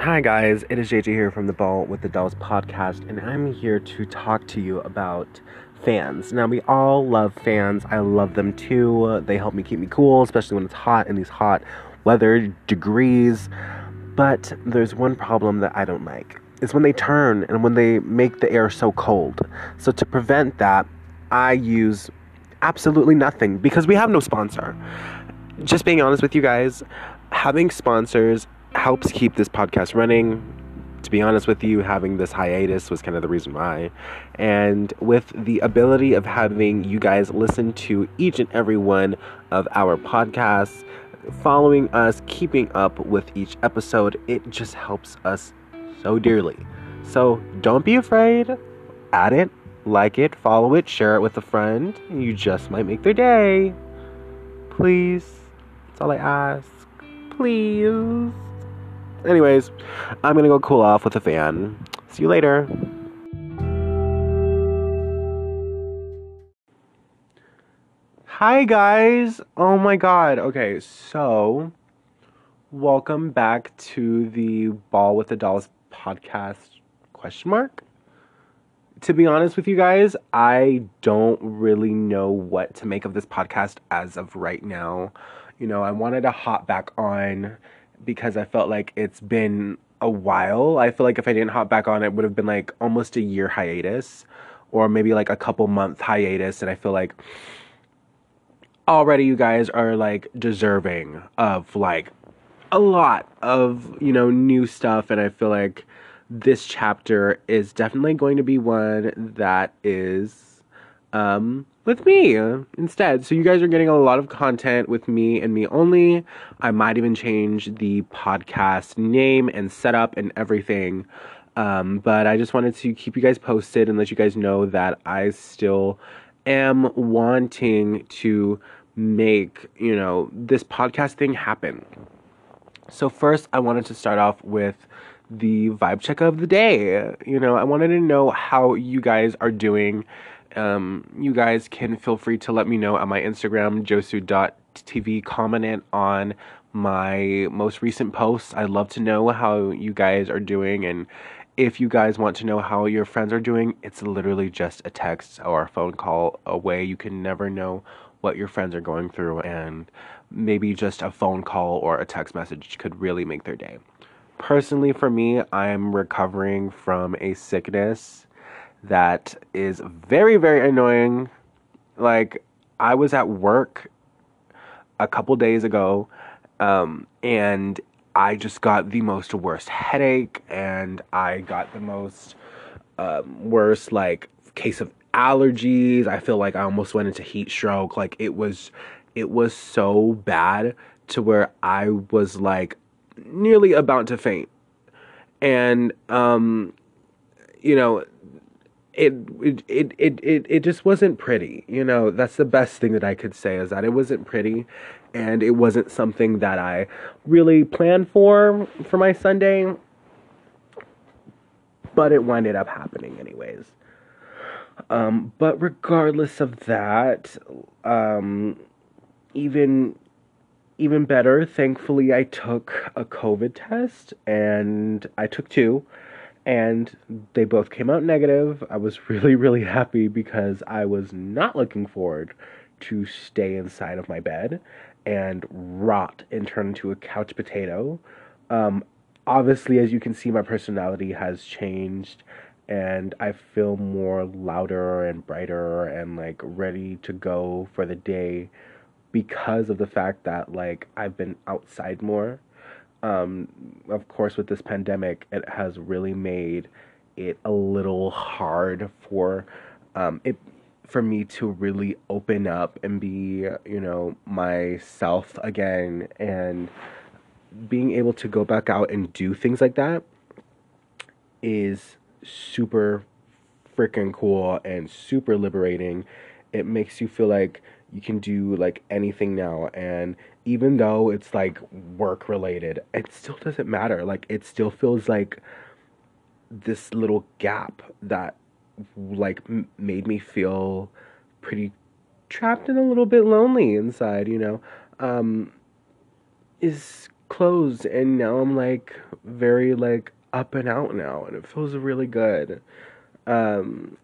Hi, guys. It is JJ here from the Ball with the Dawls podcast, and I'm here to talk to you about fans. Now, we all love fans. I love them too. They help me keep me cool, especially when it's hot in these hot weather degrees. But there's one problem that I don't like. It's when they turn and when they make the air so cold. So, to prevent that, I use absolutely nothing because we have no sponsor. Just being honest with you guys, having sponsors helps keep this podcast running. To be honest with you, having this hiatus was kind of the reason why. And with the ability of having you guys listen to each and every one of our podcasts, following us, keeping up with each episode, it just helps us so dearly. So don't be afraid. Add it, like it, follow it, share it with a friend. You just might make their day. Please. That's all I ask. Please. Anyways, I'm gonna go cool off with a fan. See you later. Hi guys. Oh my god. Okay, so welcome back to the Ball with the Dawls podcast question mark. To be honest with you guys, I don't really know what to make of this podcast as of right now. You know, I wanted to hop back on because I felt like it's been a while. I feel like if I didn't hop back on, it would have been like almost a year hiatus or maybe like a couple month hiatus. And I feel like already you guys are like deserving of like a lot of, you know, new stuff. And I feel like this chapter is definitely going to be one that is um with me instead. So you guys are getting a lot of content with me and me only. I might even change the podcast name and setup and everything. Um, but I just wanted to keep you guys posted and let you guys know that I still am wanting to make, you know, this podcast thing happen. So first I wanted to start off with the vibe check of the day. You know, I wanted to know how you guys are doing um, you guys can feel free to let me know on my Instagram, josu.tv, comment on my most recent posts. I'd love to know how you guys are doing and if you guys want to know how your friends are doing, it's literally just a text or a phone call away. You can never know what your friends are going through, and maybe just a phone call or a text message could really make their day. Personally, for me, I'm recovering from a sickness that is very, very annoying. Like, I was at work a couple days ago, um, and I just got the most worst headache, and I got the most um, worst, like, case of allergies. I feel like I almost went into heat stroke. Like, it was, it was so bad to where I was, like, nearly about to faint. And, um, you know, it, it it it it just wasn't pretty you know? That's the best thing that i could say is that it wasn't pretty and it wasn't something that i really planned for for my sunday but it winded up happening anyways. Um, but regardless of that um, even even better thankfully i took a covid test and i took two and they both came out negative. I was really, really happy because I was not looking forward to stay inside of my bed and rot and turn into a couch potato. Um, obviously, as you can see, my personality has changed and I feel more louder and brighter and like ready to go for the day because of the fact that like I've been outside more um, of course, with this pandemic, it has really made it a little hard for um, it for me to really open up and be, you know, myself again and being able to go back out and do things like that is super freaking cool and super liberating. It makes you feel like you can do like anything now and even though it's like work related it still doesn't matter like it still feels like this little gap that like m- made me feel pretty trapped and a little bit lonely inside you know um is closed and now I'm like very like up and out now and it feels really good. Um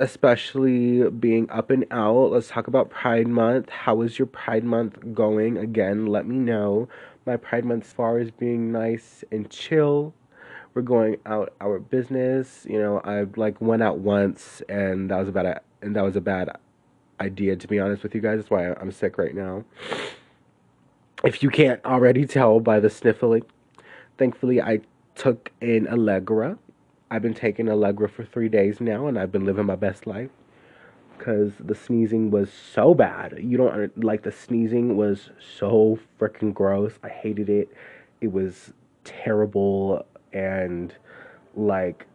especially being up and out. Let's talk about Pride Month. How is your Pride Month going? Again, let me know. My Pride Month as far as being nice and chill. We're going out our business. You know, I like went out once and that was about a and that was a bad idea to be honest with you guys. That's why I'm sick right now. If you can't already tell by the sniffling, thankfully I took an Allegra I've been taking Allegra for three days now, and I've been living my best life because the sneezing was so bad. You don't like the sneezing was so freaking gross. I hated it. It was terrible, and like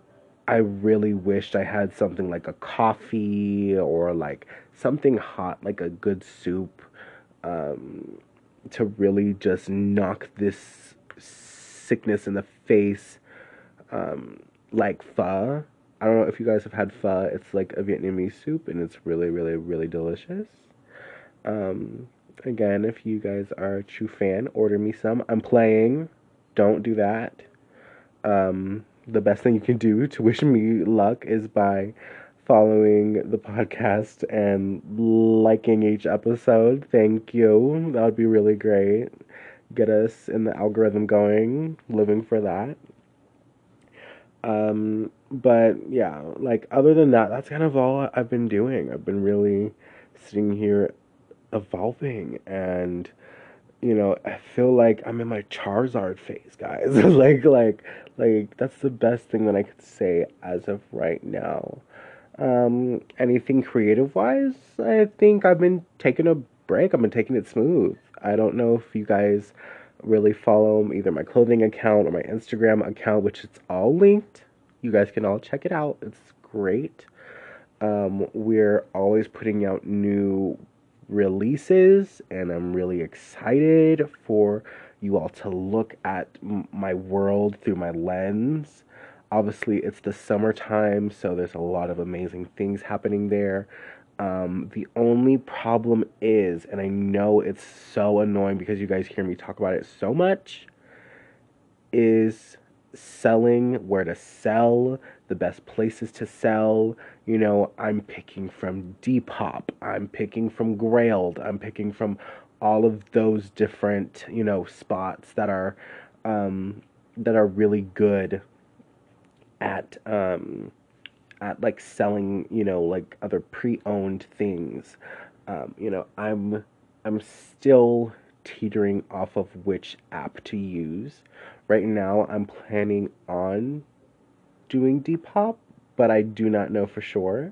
I really wished I had something like a coffee or like something hot, like a good soup, um, to really just knock this sickness in the face. Um, like pho. I don't know if you guys have had pho. It's like a Vietnamese soup, and it's really, really, really delicious. Um, again, if you guys are a true fan, order me some. I'm playing. Don't do that. Um, the best thing you can do to wish me luck is by following the podcast and liking each episode. Thank you. That would be really great. Get us in the algorithm going. Living for that. Um, but yeah, like other than that, that's kind of all I've been doing. I've been really sitting here evolving and you know, I feel like I'm in my Charizard phase, guys. like like like that's the best thing that I could say as of right now. Um anything creative wise, I think I've been taking a break. I've been taking it smooth. I don't know if you guys really follow either my clothing account or my Instagram account, which it's all linked. You guys can all check it out. It's great. Um, we're always putting out new releases, and I'm really excited for you all to look at m- my world through my lens. Obviously, it's the summertime, so there's a lot of amazing things happening there. Um, the only problem is, and I know it's so annoying because you guys hear me talk about it so much, is selling, where to sell, the best places to sell. You know, I'm picking from Depop, I'm picking from Grailed, I'm picking from all of those different, you know, spots that are um, that are really good at um, at like selling, you know, like other pre-owned things. Um, you know, I'm I'm still teetering off of which app to use. Right now, I'm planning on doing Depop, but I do not know for sure.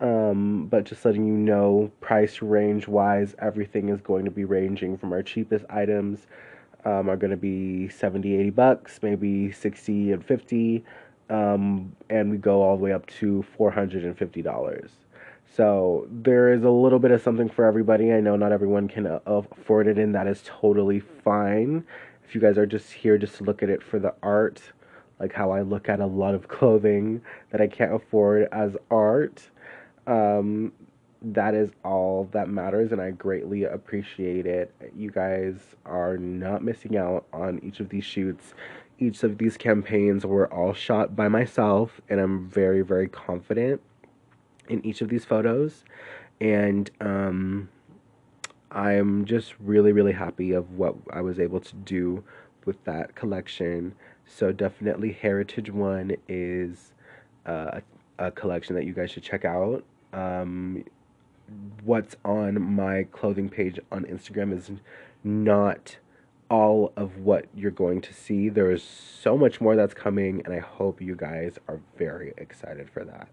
Um, but just letting you know, price range wise, everything is going to be ranging from our cheapest items um, are going to be 70, 80 bucks, maybe 60 and 50 um, and we go all the way up to $450. So there is a little bit of something for everybody. I know not everyone can uh, afford it, and that is totally fine. If you guys are just here just to look at it for the art, like how I look at a lot of clothing that I can't afford as art, um, that is all that matters, and I greatly appreciate it. You guys are not missing out on each of these shoots each of these campaigns were all shot by myself, and I'm very, very confident in each of these photos. And um, I'm just really, really happy of what I was able to do with that collection. So definitely, Heritage One is uh, a collection that you guys should check out. Um, what's on my clothing page on Instagram is not all of what you're going to see. There is so much more that's coming, and I hope you guys are very excited for that.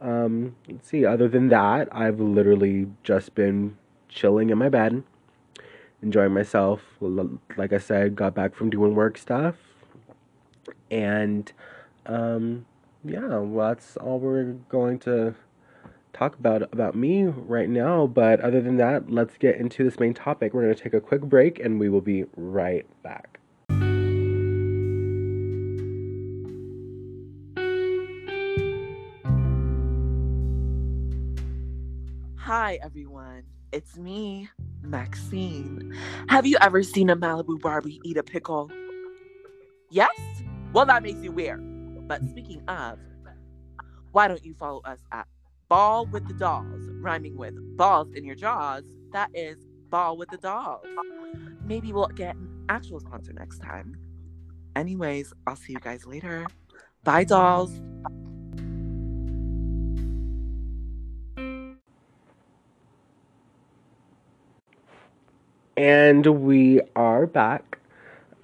Um, let's see, other than that, I've literally just been chilling in my bed, enjoying myself. Like I said, got back from doing work stuff, and um, yeah, well, that's all we're going to talk about about me right now. But other than that, let's get into this main topic. We're going to take a quick break and we will be right back. Hi, everyone. It's me, Maxine, have you ever seen a Malibu Barbie eat a pickle? Yes? Well, that makes you weird. But speaking of, why don't you follow us at Ball with the Dawls, rhyming with balls in your jaws? That is Ball with the Dawls. Maybe we'll get an actual sponsor next time. Anyways, I'll see you guys later. Bye, dolls. And we are back.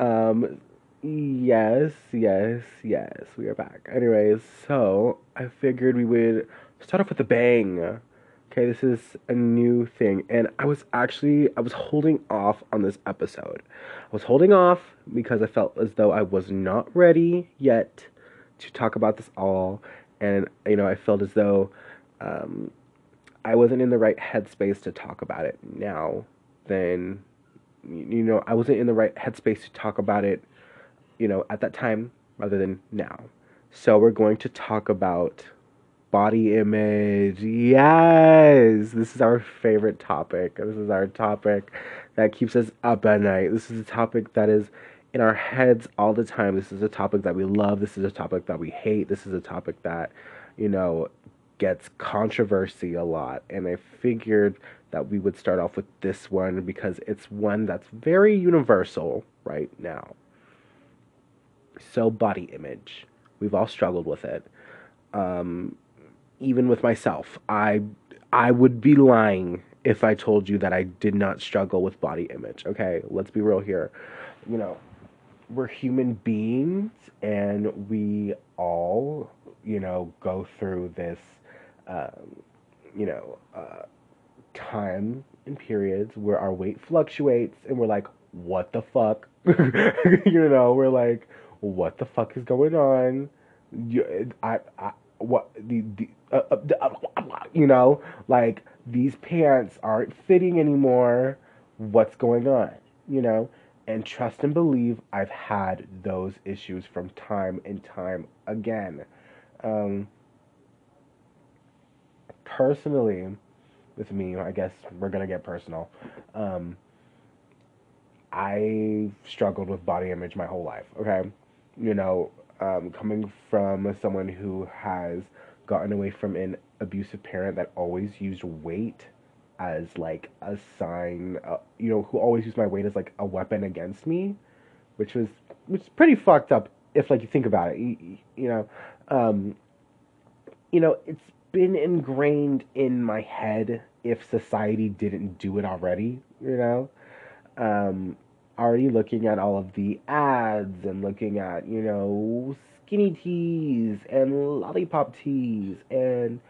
Um, yes, yes, yes, we are back. Anyways, so I figured we would start off with a bang. Okay, this is a new thing, and I was actually I was holding off on this episode. I was holding off because I felt as though I was not ready yet to talk about this all, and you know I felt as though um, I wasn't in the right headspace to talk about it now then you know I wasn't in the right headspace to talk about it, you know, at that time rather than now. So we're going to talk about body image. Yes, this is our favorite topic. This is our topic that keeps us up at night. This is a topic that is in our heads all the time. This is a topic that we love. This is a topic that we hate. This is a topic that, you know, gets controversy a lot. And I figured that we would start off with this one because it's one that's very universal right now. So, body image. We've all struggled with it. Um, even with myself, I I would be lying if I told you that I did not struggle with body image. Okay, let's be real here. You know, we're human beings and we all, you know, go through this, um, you know, uh, time and periods where our weight fluctuates and we're like, what the fuck? you know, we're like, what the fuck is going on? You, I, I, what the, the uh, uh, you know, like these pants aren't fitting anymore. What's going on? You know, and trust and believe I've had those issues from time and time again. Um, personally, with me, I guess we're gonna get personal. Um, I struggled with body image my whole life. Okay, you know, um, coming from someone who has gotten away from an abusive parent that always used weight as like a sign, uh, you know, who always used my weight as like a weapon against me, which was which is pretty fucked up if like you think about it. You, you know, um, you know, it's been ingrained in my head if society didn't do it already, you know. Um, already looking at all of the ads and looking at, you know, skinny teas and lollipop teas and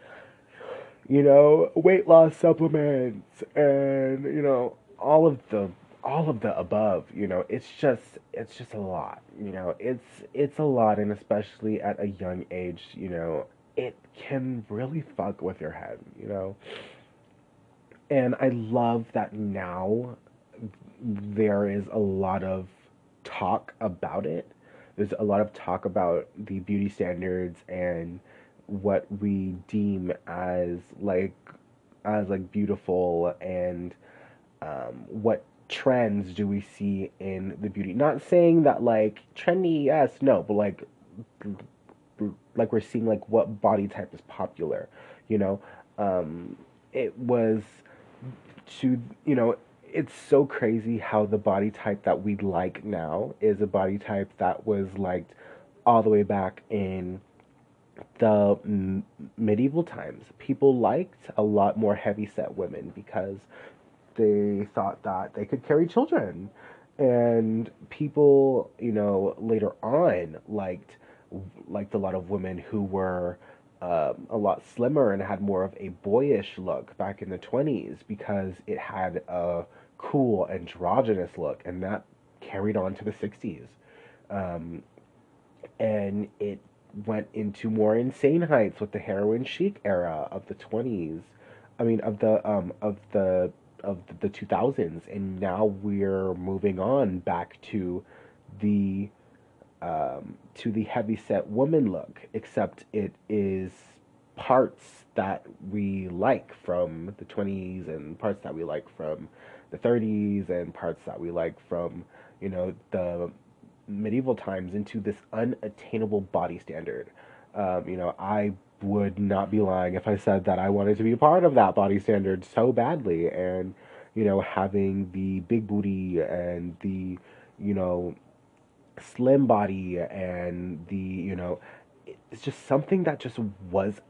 you know, weight loss supplements and you know, all of the all of the above, you know, it's just it's just a lot, you know. It's it's a lot and especially at a young age, you know, it can really fuck with your head, you know. And I love that now there is a lot of talk about it. There's a lot of talk about the beauty standards and what we deem as like as like beautiful and um, what trends do we see in the beauty not saying that like trendy yes no but like like we're seeing like what body type is popular you know um it was to you know it's so crazy how the body type that we like now is a body type that was liked all the way back in the m- medieval times. People liked a lot more heavy set women because they thought that they could carry children. And people, you know, later on liked liked a lot of women who were um, a lot slimmer and had more of a boyish look back in the 20s because it had a cool androgynous look, and that carried on to the 60s. Um, and it went into more insane heights with the heroin chic era of the 20s. I mean, of the um, of the of the 2000s, and now we're moving on back to the um, to the heavy set woman look, except it is parts that we like from the 20s and parts that we like from the 30s and parts that we like from, you know, the medieval times into this unattainable body standard. Um, you know, I would not be lying if I said that I wanted to be a part of that body standard so badly. And, you know, having the big booty and the, you know, slim body and the, you know, it's just something that just was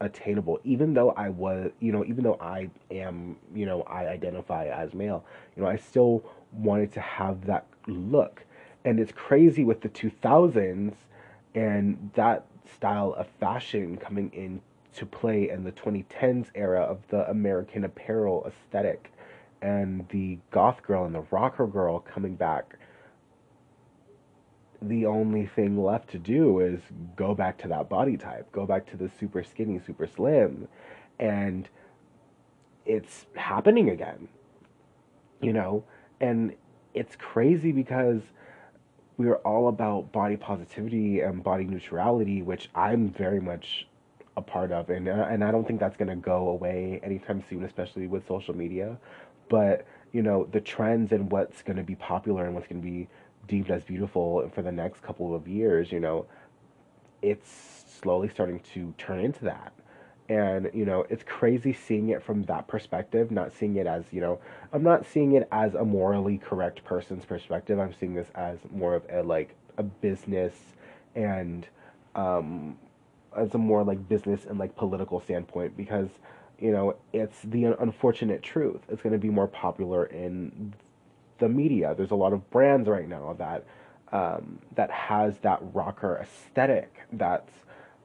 unattainable. Even though I was, you know, even though I am, you know, I identify as male, you know, I still wanted to have that look. And it's crazy with the 2000s and that style of fashion coming into play in the 2010s era of the American Apparel aesthetic and the goth girl and the rocker girl coming back. The only thing left to do is go back to that body type, go back to the super skinny, super slim, and it's happening again. You know, and it's crazy because we are all about body positivity and body neutrality, which I'm very much a part of, and uh, and I don't think that's gonna go away anytime soon, especially with social media. But you know, the trends and what's gonna be popular and what's gonna be deemed as beautiful for the next couple of years, you know, it's slowly starting to turn into that. And you know it's crazy seeing it from that perspective not seeing it as you know i'm not seeing it as a morally correct person's perspective. I'm seeing this as more of a like a business and um as a more like business and like political standpoint because you know it's the unfortunate truth. It's going to be more popular in the media there's a lot of brands right now that um that has that rocker aesthetic that's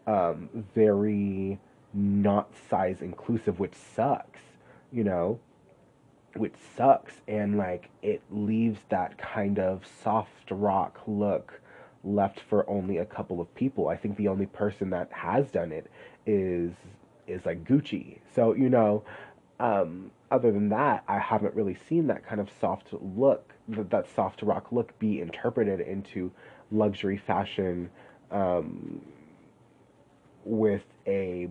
um very not size inclusive, which sucks, you know, which sucks. And like it leaves that kind of soft rock look left for only a couple of people. I think the only person that has done it is is like Gucci. So, you know, um, other than that, I haven't really seen that kind of soft look, that soft rock look be interpreted into luxury fashion um, with a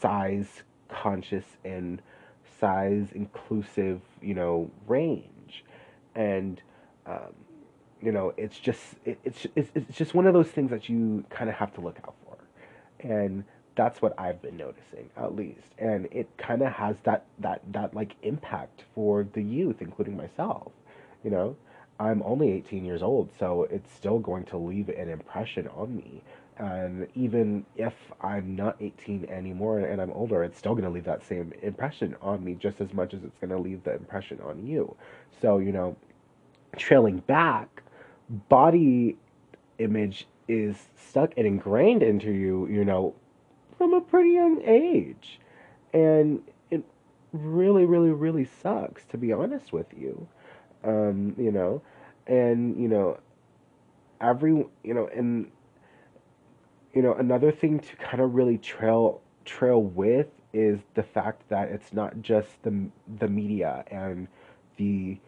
size conscious and size inclusive, you know, range. And, um, you know, it's just, it, it's, it's, it's just one of those things that you kind of have to look out for. And that's what I've been noticing, at least. And it kind of has that, that, that like impact for the youth, including myself, you know? I'm only 18 years old, so it's still going to leave an impression on me and even if I'm not 18 anymore and I'm older, it's still going to leave that same impression on me just as much as it's going to leave the impression on you. So, you know, trailing back, body image is stuck and ingrained into you, you know, from a pretty young age. And it really, really, really sucks, to be honest with you. Um, you know, and, you know, every, you know, and you know, another thing to kind of really trail trail with is the fact that it's not just the the media and the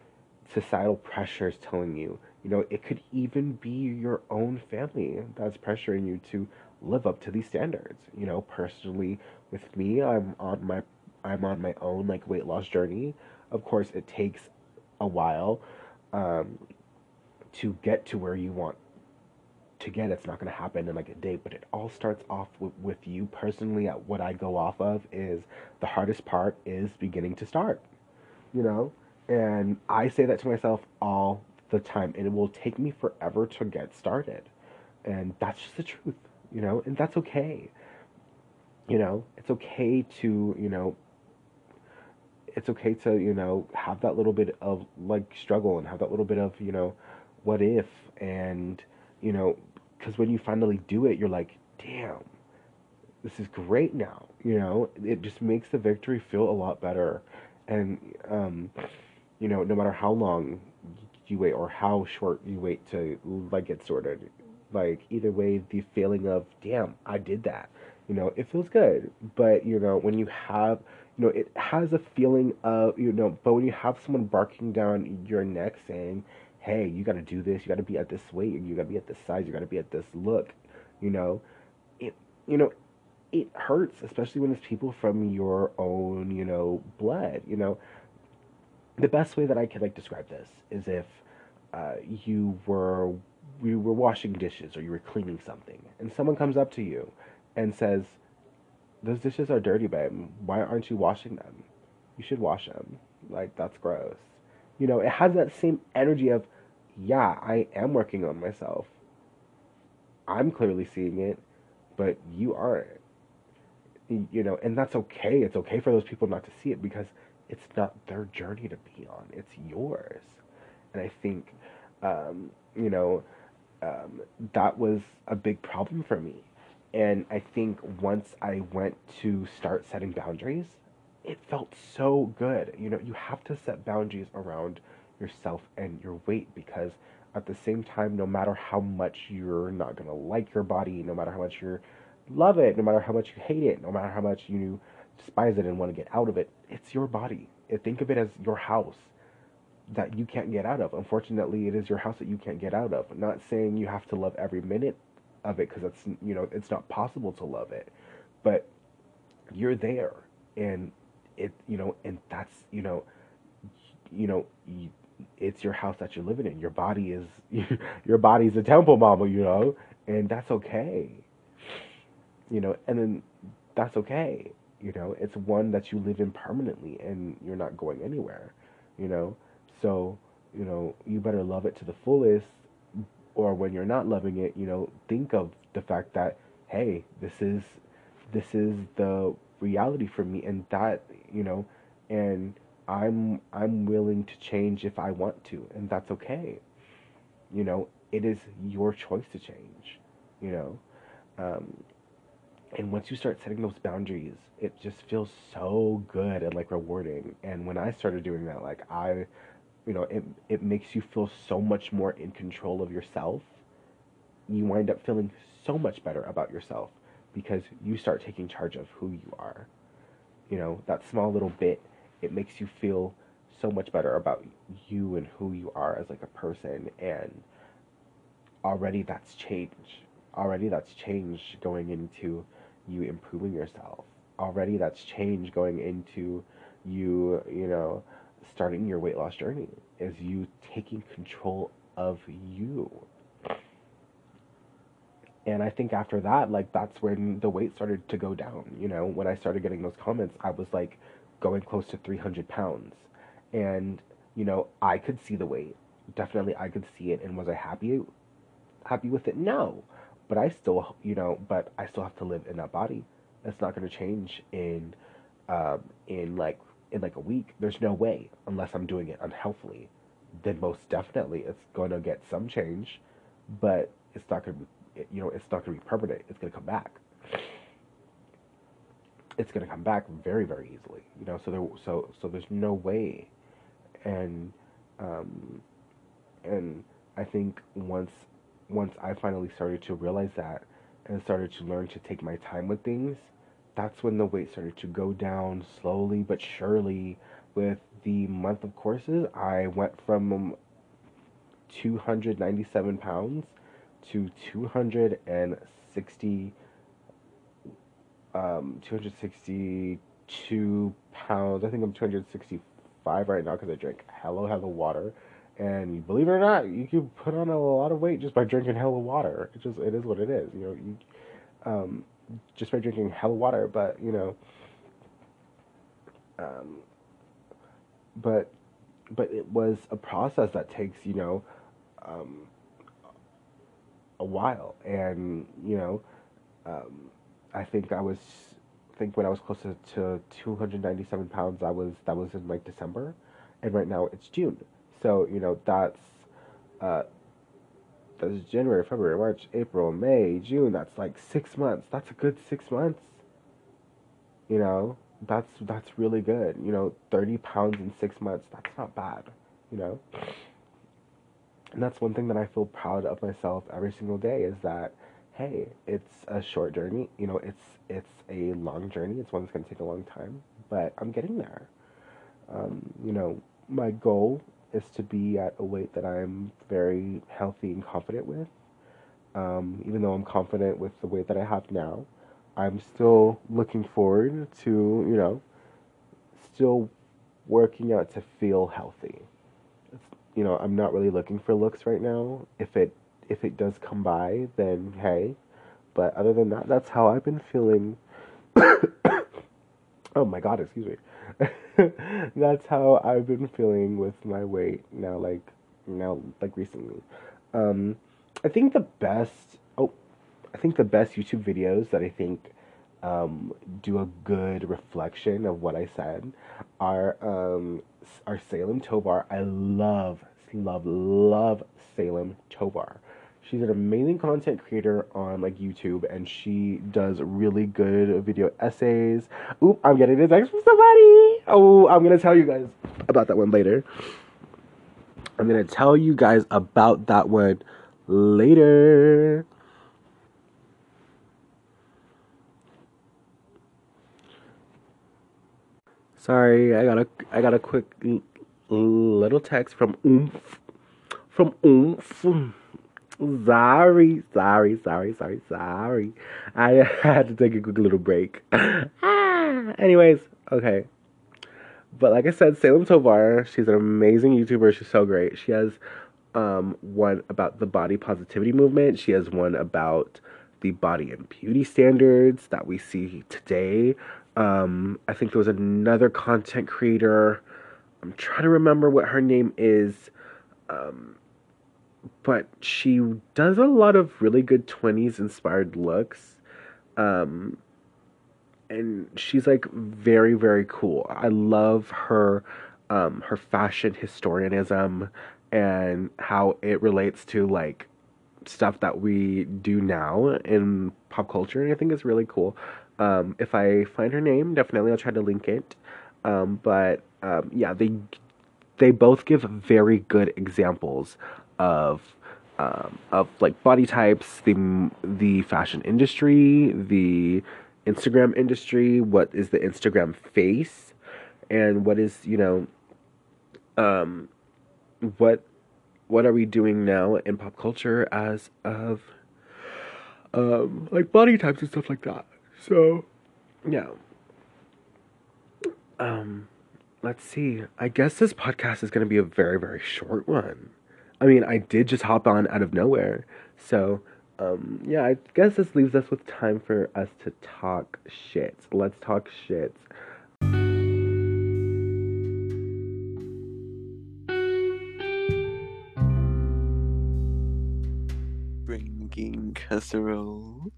societal pressures telling you. You know, it could even be your own family that's pressuring you to live up to these standards. You know, personally, with me, I'm on my I'm on my own like weight loss journey. Of course, it takes a while um, to get to where you want to get. It's not going to happen in like a day but it all starts off with, with you. Personally at what i go off of is the hardest part is beginning to start you know? And i say that to myself all the time and it will take me forever to get started. And that's just the truth you know and that's okay you know it's okay to you know it's okay to you know have that little bit of like struggle and have that little bit of you know what if and you know because when you finally do it, you're like, damn, this is great now. You know, it just makes the victory feel a lot better. And, um, you know, no matter how long you wait or how short you wait to like get sorted, like either way, the feeling of, damn, I did that. You know, it feels good. But, you know, when you have, you know, it has a feeling of, you know, but when you have someone barking down your neck saying, hey, you got to do this. You got to be at this weight. You got to be at this size. You got to be at this look. You know, it. You know, it hurts, especially when it's people from your own, you know, blood. You know, the best way that I could like describe this is if uh, you were you were washing dishes or you were cleaning something, and someone comes up to you and says, "Those dishes are dirty, babe. Why aren't you washing them? You should wash them. Like that's gross." You know, it has that same energy of, "Yeah, I am working on myself. I'm clearly seeing it, but you aren't." You know, and that's okay. It's okay for those people not to see it because it's not their journey to be on. It's yours. And I think, um, you know, um, that was a big problem for me. And I think once I went to start setting boundaries, it felt so good. You know, you have to set boundaries around yourself and your weight because at the same time, no matter how much you're not going to like your body, no matter how much you love it, no matter how much you hate it, no matter how much you despise it and want to get out of it, it's your body. Think of it as your house that you can't get out of. Unfortunately, it is your house that you can't get out of. Not saying you have to love every minute of it because it's you know it's not possible to love it, but you're there, and it you know and that's you know you know it's your house that you're living in. Your body is your body's a temple, mama. You know, and that's okay. You know, and then that's okay. You know, it's one that you live in permanently, and you're not going anywhere. You know, so, you know, you better love it to the fullest, or when you're not loving it, you know, think of the fact that, hey, this is, this is the reality for me, and that, you know, and I'm, I'm willing to change if I want to, and that's okay. You know, it is your choice to change, you know. Um, and once you start setting those boundaries, it just feels so good and like rewarding. And when I started doing that, like I you know, it, it makes you feel so much more in control of yourself. You wind up feeling so much better about yourself because you start taking charge of who you are. You know, that small little bit, it makes you feel so much better about you and who you are as like a person and already that's change. Already that's change going into you improving yourself. Already that's change going into you, you know, starting your weight loss journey is you taking control of you. And I think after that, like that's when the weight started to go down. You know, when I started getting those comments, I was like going close to 300 pounds. And, you know, I could see the weight. Definitely I could see it. And was I happy happy with it? No. But I still, you know, but I still have to live in that body. That's not going to change in um, in like in like a week, there's no way unless I'm doing it unhealthily. Then most definitely it's going to get some change, but it's not going to be, you know, it's not going to be permanent. It's going to come back. It's going to come back very, very easily. You know, so there, so so there's no way, and um, and I think once once I finally started to realize that and started to learn to take my time with things that's when the weight started to go down slowly but surely. With the month of courses i went from 297 pounds to 260 um 262 pounds. I think i'm 265 right now because i drink hello hello water. And believe it or not you can put on a lot of weight just by drinking hella water. It just it is what it is you know you um just by drinking hell water, but you know, um, but but it was a process that takes you know um, a while, and you know, um, I think I was I think when I was close to, to 297 pounds, I was that was in like December, and right now it's June, so you know that's uh, that's January, February, March, April, May, June. That's like six months. That's a good six months. You know, that's that's really good. You know, thirty pounds in six months. That's not bad. You know, and that's one thing that I feel proud of myself every single day is that hey, it's a short journey. You know, it's it's a long journey. It's one that's gonna take a long time, but I'm getting there. Um, you know, my goal is to be at a weight that I'm very healthy and confident with. Um, even though I'm confident with the weight that I have now, I'm still looking forward to, you know, still working out to feel healthy. You know, I'm not really looking for looks right now. If it if it does come by, then hey. But other than that, that's how I've been feeling. oh my god, excuse me. that's how I've been feeling with my weight now like now like recently. Um I think the best oh I think the best YouTube videos that I think um, do a good reflection of what I said are um, are Salem Tovar. I love love love Salem Tovar. She's an amazing content creator on like YouTube, and she does really good video essays. Oop, I'm getting a text from somebody. Oh, I'm gonna tell you guys about that one later. I'm gonna tell you guys about that one later. Sorry, I got a I got a quick little text from Oomph from Oomph. Sorry, sorry, sorry, sorry, sorry. I had to take a quick little break. ah, anyways, okay. But like I said, Salem Tovar, she's an amazing YouTuber. She's so great. She has um, one about the body positivity movement. She has one about the body and beauty standards that we see today. Um, I think there was another content creator. I'm trying to remember what her name is. Um, but she does a lot of really good 20s inspired looks. Um, and she's like very, very cool. I love her, um, her fashion historianism and how it relates to like stuff that we do now in pop culture. And I think it's really cool. Um, if I find her name, definitely I'll try to link it. Um, but um, yeah, they they both give very good examples of um, of like body types, the the fashion industry, the Instagram industry, what is the Instagram face, and what is you know, um, what what are we doing now in pop culture as of um, like body types and stuff like that. So, yeah. Um, let's see. I guess this podcast is going to be a very, very short one. I mean, I did just hop on out of nowhere. So, um, yeah, I guess this leaves us with time for us to talk shit. Let's talk shit. Bringing casserole.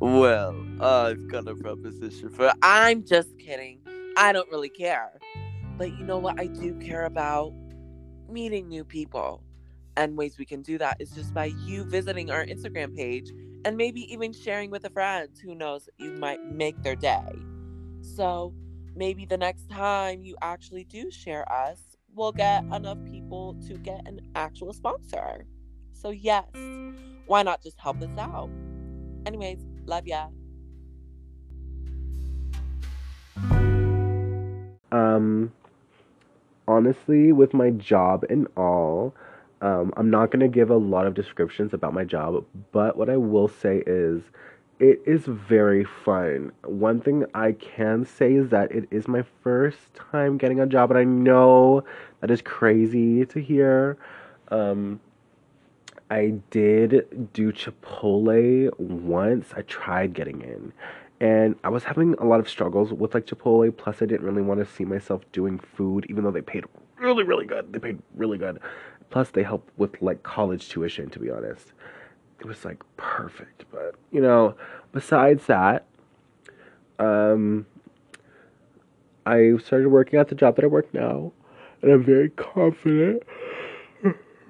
Well, I've got a proposition for. I'm just kidding. I don't really care. But you know what I do care about? Meeting new people. And ways we can do that is just by you visiting our Instagram page and maybe even sharing with a friend. Who knows, you might make their day. So maybe the next time you actually do share us, we'll get enough people to get an actual sponsor. So, yes, why not just help us out? Anyways, love ya. Um, honestly, with my job and all, um, I'm not going to give a lot of descriptions about my job, but what I will say is it is very fun. One thing I can say is that it is my first time getting a job, and I know that is crazy to hear. Um, I did do Chipotle once. I tried getting in. And I was having a lot of struggles with like Chipotle. Plus, I didn't really want to see myself doing food, even though they paid really, really good. They paid really good. Plus, they help with like college tuition, to be honest. It was like perfect. But, you know, besides that, um, I started working at the job that I work now. And I'm very confident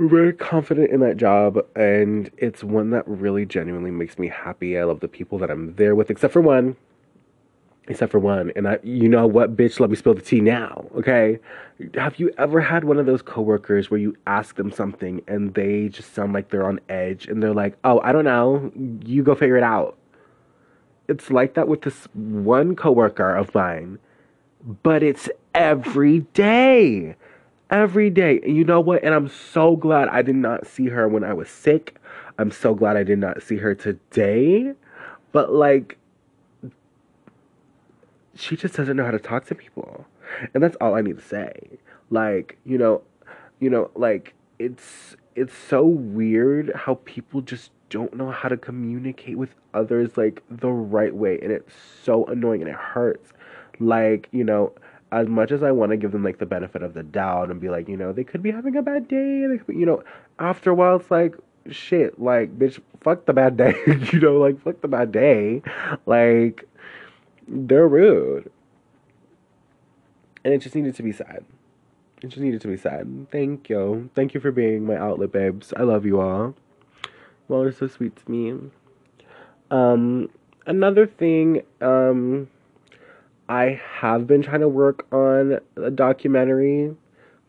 very confident in that job and it's one that really genuinely makes me happy. I love the people that I'm there with except for one. Except for one. And I you know what bitch, let me spill the tea now, okay? Have you ever had one of those coworkers where you ask them something and they just sound like they're on edge and they're like, "Oh, I don't know. You go figure it out." It's like that with this one coworker of mine. But it's every day every day. And you know what? And I'm so glad I did not see her when I was sick. I'm so glad I did not see her today. But like she just doesn't know how to talk to people. And that's all I need to say. Like, you know, you know, like it's it's so weird how people just don't know how to communicate with others like the right way and it's so annoying and it hurts. Like, you know, as much as I want to give them like the benefit of the doubt and be like, you know, they could be having a bad day, they be, you know, after a while it's like shit, like bitch, fuck the bad day, you know, like fuck the bad day, like they're rude, and it just needed to be said. It just needed to be said. Thank you, thank you for being my outlet, babes. I love you all. You all are so sweet to me. Um, another thing, um I have been trying to work on a documentary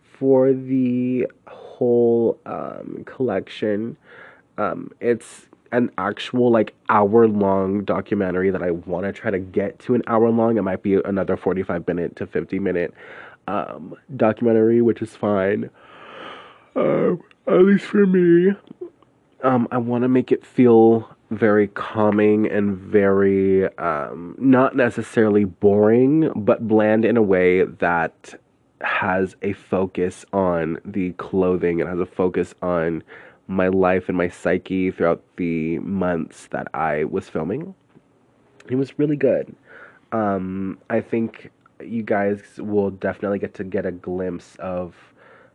for the whole um, collection. Um, it's an actual like hour long documentary that I want to try to get to an hour long. It might be another 45 minute to 50 minute um, documentary, which is fine. Um, at least for me. Um, I want to make it feel very calming and very um, not necessarily boring, but bland in a way that has a focus on the clothing and has a focus on my life and my psyche throughout the months that I was filming. It was really good. Um, I think you guys will definitely get to get a glimpse of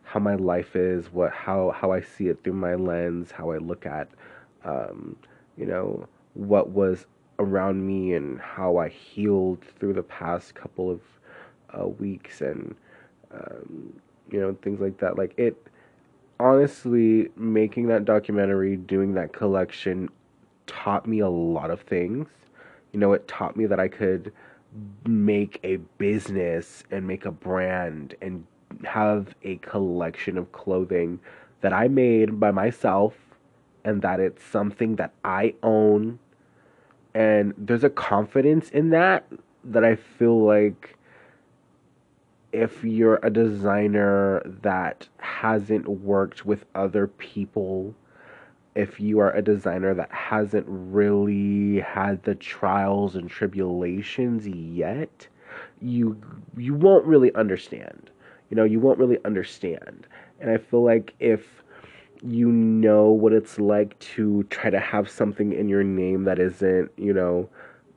how my life is, what how how I see it through my lens, how I look at um, you know, what was around me and how I healed through the past couple of uh, weeks and, um, you know, things like that. Like, it honestly, making that documentary, doing that collection taught me a lot of things. You know, it taught me that I could make a business and make a brand and have a collection of clothing that I made by myself and that it's something that I own. And there's a confidence in that that I feel like if you're a designer that hasn't worked with other people, if you are a designer that hasn't really had the trials and tribulations yet, you you won't really understand. You know, you won't really understand. And I feel like if you know what it's like to try to have something in your name that isn't, you know,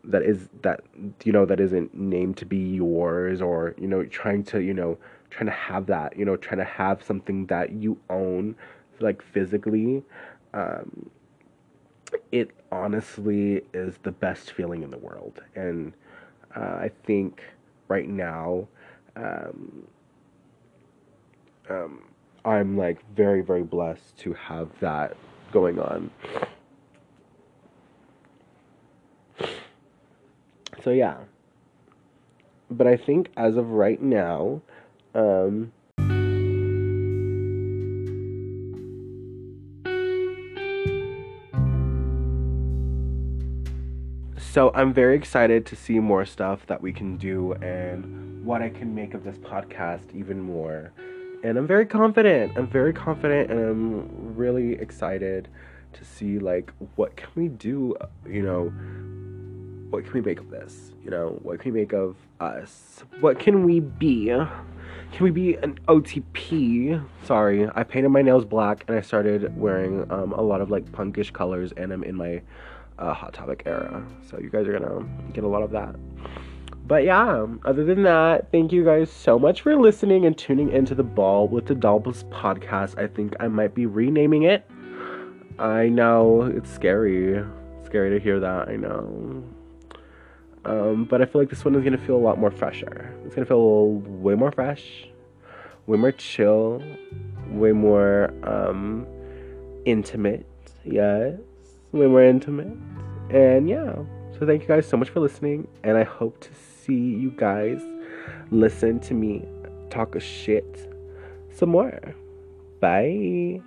that is that you know that isn't named to be yours or you know trying to you know trying to have that you know trying to have something that you own like physically um, it honestly is the best feeling in the world and uh, i think right now um, um, I'm like very, very blessed to have that going on. So yeah. But I think as of right now, um, so I'm very excited to see more stuff that we can do and what I can make of this podcast even more and I'm very confident. I'm very confident, and I'm really excited to see like what can we do. You know, what can we make of this? You know, what can we make of us? What can we be? Can we be an OTP? Sorry, I painted my nails black and I started wearing um, a lot of like punkish colors, and I'm in my uh, Hot Topic era. So you guys are gonna get a lot of that. But yeah, other than that, thank you guys so much for listening and tuning into the Ball with the Dawls podcast. I think I might be renaming it. I know it's scary. scary to hear that, I know. Um, but I feel like this one is gonna feel a lot more fresher. It's gonna feel way more fresh, way more chill, way more um, intimate. Yes, way more intimate. And yeah, so thank you guys so much for listening, and I hope to see you guys listen to me talk a shit some more. Bye.